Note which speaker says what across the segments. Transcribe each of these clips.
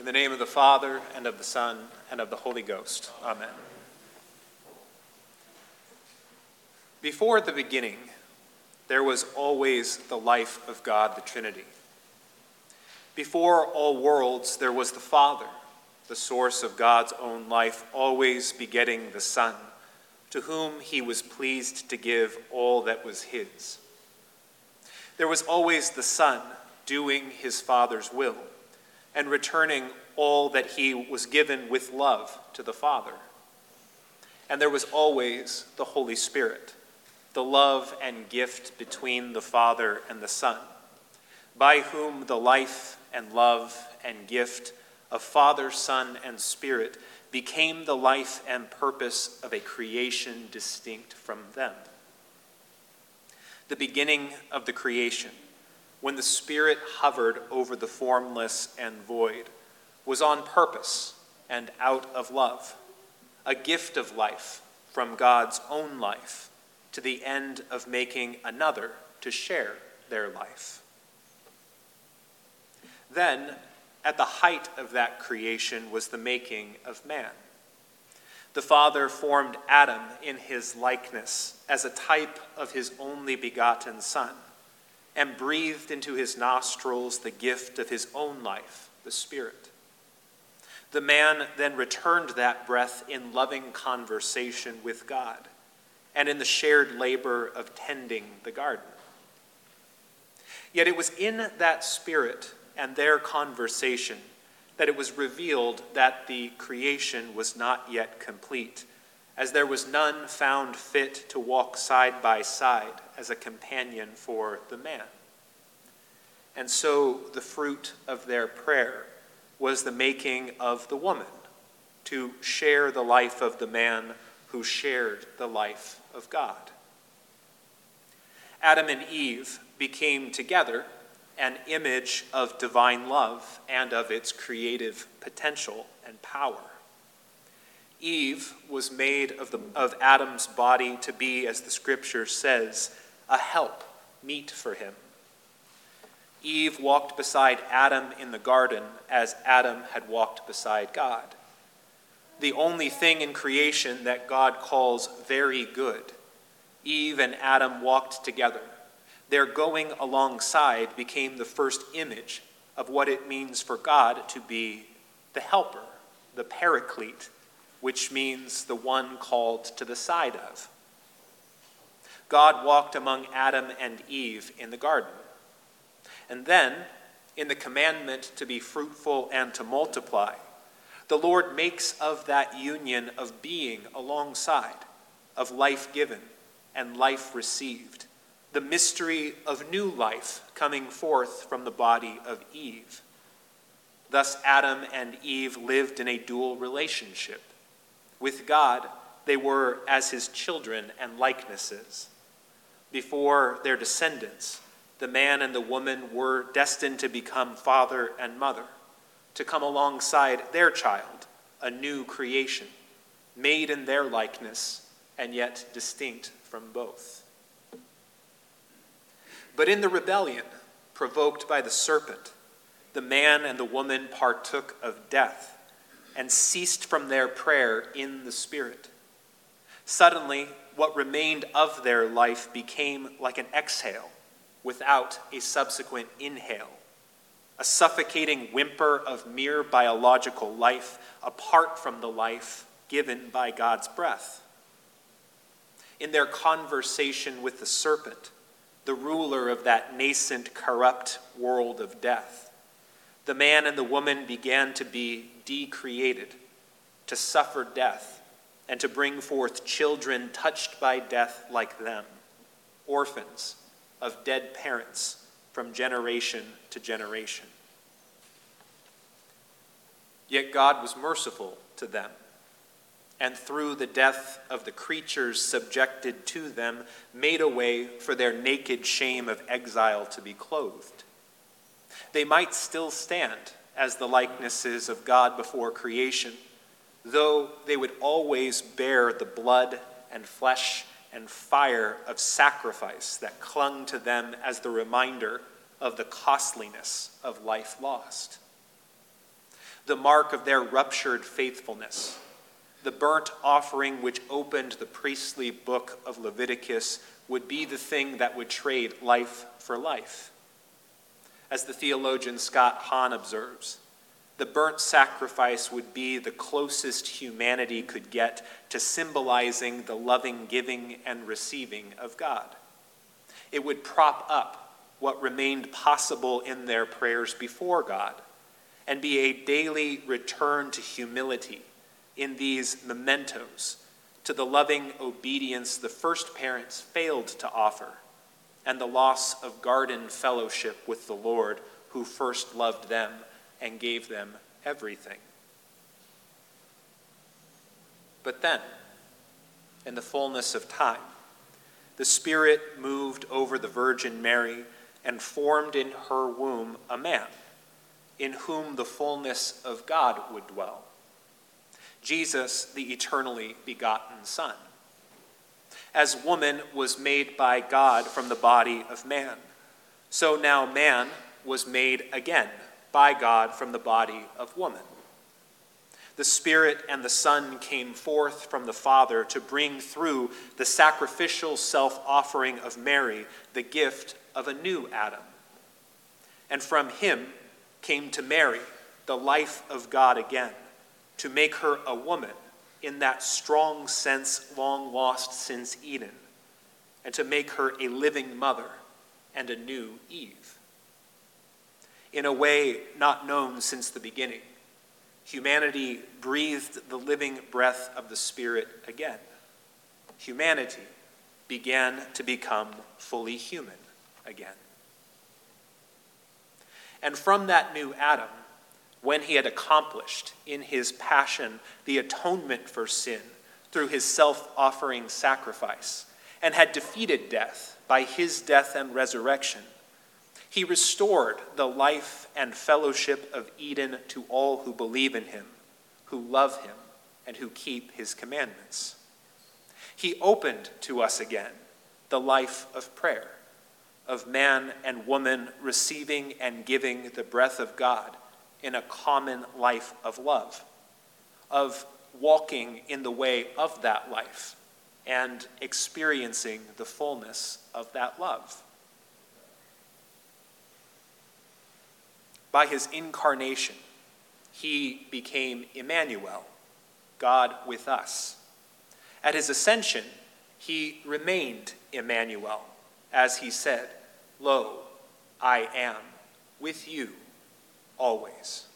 Speaker 1: In the name of the Father, and of the Son, and of the Holy Ghost. Amen. Before the beginning, there was always the life of God, the Trinity. Before all worlds, there was the Father, the source of God's own life, always begetting the Son, to whom he was pleased to give all that was his. There was always the Son, doing his Father's will and returning all that he was given with love to the Father. And there was always the Holy Spirit, the love and gift between the Father and the Son, by whom the life and love and gift of Father, Son, and Spirit became the life and purpose of a creation distinct from them. The beginning of the creation when the Spirit hovered over the formless and void, was on purpose and out of love, a gift of life from God's own life to the end of making another to share their life. Then, at the height of that creation, was the making of man. The Father formed Adam in his likeness as a type of his only begotten Son and breathed into his nostrils the gift of his own life, the Spirit. The man then returned that breath in loving conversation with God and in the shared labor of tending the garden. Yet it was in that spirit and their conversation that it was revealed that the creation was not yet complete as there was none found fit to walk side by side as a companion for the man. And so the fruit of their prayer was the making of the woman to share the life of the man who shared the life of God. Adam and Eve became together an image of divine love and of its creative potential and power. Eve was made of, the, of Adam's body to be, as the scripture says, a help, meet for him. Eve walked beside Adam in the garden as Adam had walked beside God. The only thing in creation that God calls very good. Eve and Adam walked together. Their going alongside became the first image of what it means for God to be the helper, the paraclete which means the one called to the side of. God walked among Adam and Eve in the garden. And then, in the commandment to be fruitful and to multiply, the Lord makes of that union of being alongside, of life given and life received, the mystery of new life coming forth from the body of Eve. Thus, Adam and Eve lived in a dual relationship with God, they were as his children and likenesses. Before their descendants, the man and the woman were destined to become father and mother, to come alongside their child, a new creation, made in their likeness and yet distinct from both. But in the rebellion provoked by the serpent, the man and the woman partook of death and ceased from their prayer in the Spirit. Suddenly, what remained of their life became like an exhale without a subsequent inhale, a suffocating whimper of mere biological life apart from the life given by God's breath. In their conversation with the serpent, the ruler of that nascent, corrupt world of death, the man and the woman began to be decreated, to suffer death, and to bring forth children touched by death like them, orphans of dead parents from generation to generation. Yet God was merciful to them, and through the death of the creatures subjected to them, made a way for their naked shame of exile to be clothed. They might still stand as the likenesses of God before creation, though they would always bear the blood and flesh and fire of sacrifice that clung to them as the reminder of the costliness of life lost. the mark of their ruptured faithfulness. The burnt offering which opened the priestly book of Leviticus would be the thing that would trade life for life. As the theologian Scott Hahn observes, the burnt sacrifice would be the closest humanity could get to symbolizing the loving giving and receiving of God. It would prop up what remained possible in their prayers before God and be a daily return to humility in these mementos to the loving obedience the first parents failed to offer and the loss of garden fellowship with the Lord who first loved them and gave them everything. But then, in the fullness of time, the Spirit moved over the Virgin Mary and formed in her womb a man, in whom the fullness of God would dwell. Jesus, the eternally begotten Son. As woman was made by God from the body of man, so now man was made again by God from the body of woman. The Spirit and the Son came forth from the Father to bring through the sacrificial self offering of Mary the gift of a new Adam. And from him came to Mary the life of God again, to make her a woman in that strong sense long lost since Eden, and to make her a living mother and a new Eve in a way not known since the beginning. Humanity breathed the living breath of the Spirit again. Humanity began to become fully human again. And from that new Adam, when he had accomplished in his passion the atonement for sin through his self offering sacrifice, and had defeated death by his death and resurrection, he restored the life and fellowship of Eden to all who believe in him, who love him, and who keep his commandments. He opened to us again the life of prayer, of man and woman receiving and giving the breath of God in a common life of love, of walking in the way of that life and experiencing the fullness of that love. By his incarnation, he became Emmanuel, God with us. At his ascension, he remained Emmanuel, as he said, Lo, I am with you always.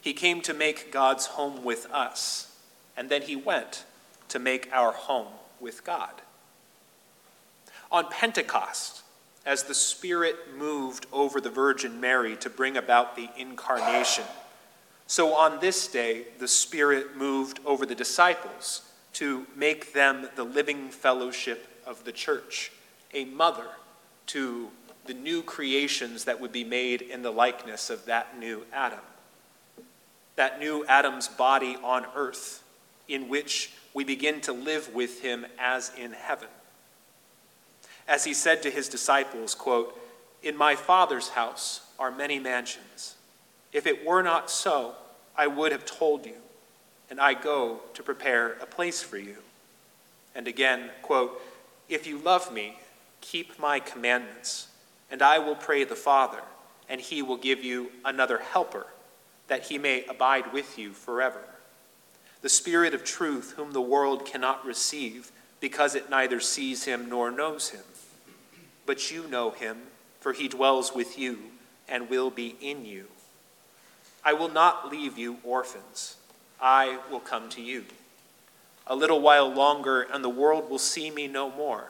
Speaker 1: He came to make God's home with us, and then he went to make our home with God. On Pentecost, as the Spirit moved over the Virgin Mary to bring about the incarnation. So on this day, the Spirit moved over the disciples to make them the living fellowship of the church, a mother to the new creations that would be made in the likeness of that new Adam. That new Adam's body on earth, in which we begin to live with him as in heaven as he said to his disciples, quote, In my Father's house are many mansions. If it were not so, I would have told you, and I go to prepare a place for you. And again, quote, If you love me, keep my commandments, and I will pray the Father, and he will give you another helper, that he may abide with you forever. The Spirit of truth, whom the world cannot receive, because it neither sees him nor knows him but you know him, for he dwells with you and will be in you. I will not leave you orphans. I will come to you. A little while longer, and the world will see me no more,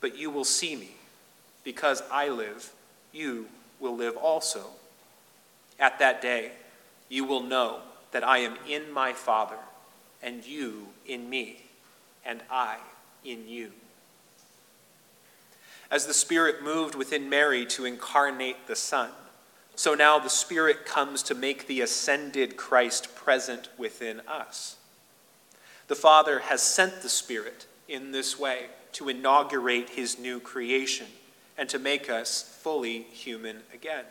Speaker 1: but you will see me. Because I live, you will live also. At that day, you will know that I am in my Father, and you in me, and I in you. As the Spirit moved within Mary to incarnate the Son, so now the Spirit comes to make the ascended Christ present within us. The Father has sent the Spirit in this way to inaugurate his new creation and to make us fully human again.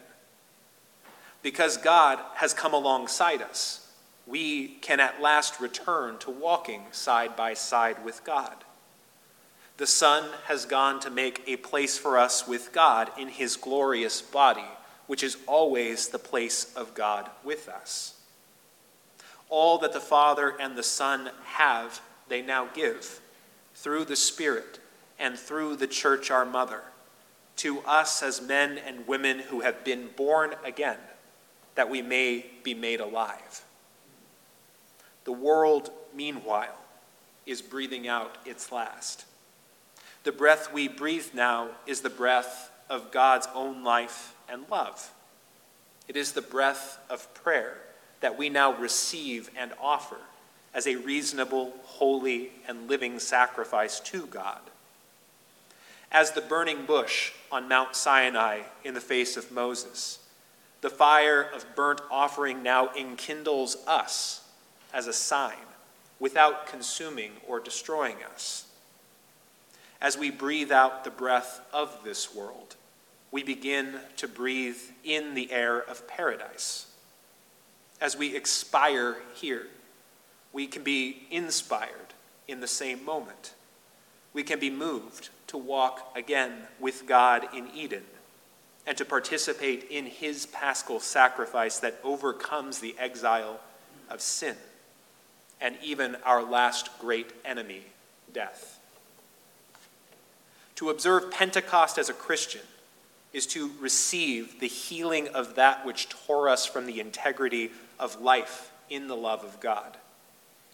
Speaker 1: Because God has come alongside us, we can at last return to walking side by side with God. The Son has gone to make a place for us with God in his glorious body, which is always the place of God with us. All that the Father and the Son have, they now give through the Spirit and through the church, our mother, to us as men and women who have been born again, that we may be made alive. The world, meanwhile, is breathing out its last. The breath we breathe now is the breath of God's own life and love. It is the breath of prayer that we now receive and offer as a reasonable, holy, and living sacrifice to God. As the burning bush on Mount Sinai in the face of Moses, the fire of burnt offering now enkindles us as a sign without consuming or destroying us. As we breathe out the breath of this world, we begin to breathe in the air of paradise. As we expire here, we can be inspired in the same moment. We can be moved to walk again with God in Eden and to participate in his paschal sacrifice that overcomes the exile of sin and even our last great enemy, death. To observe Pentecost as a Christian is to receive the healing of that which tore us from the integrity of life in the love of God.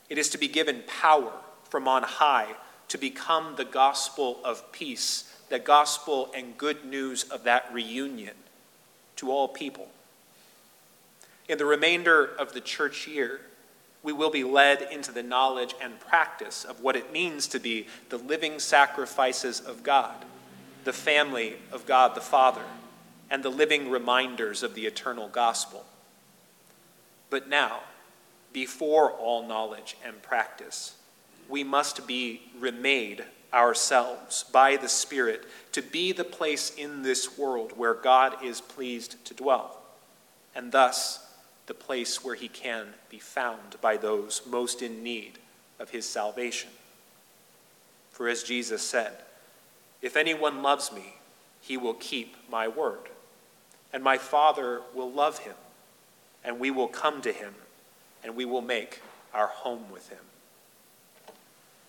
Speaker 1: It is to be given power from on high to become the gospel of peace, the gospel and good news of that reunion to all people. In the remainder of the church year, we will be led into the knowledge and practice of what it means to be the living sacrifices of God, the family of God the Father, and the living reminders of the eternal gospel. But now, before all knowledge and practice, we must be remade ourselves by the Spirit to be the place in this world where God is pleased to dwell, and thus the place where he can be found by those most in need of his salvation. For as Jesus said, If anyone loves me, he will keep my word, and my Father will love him, and we will come to him, and we will make our home with him.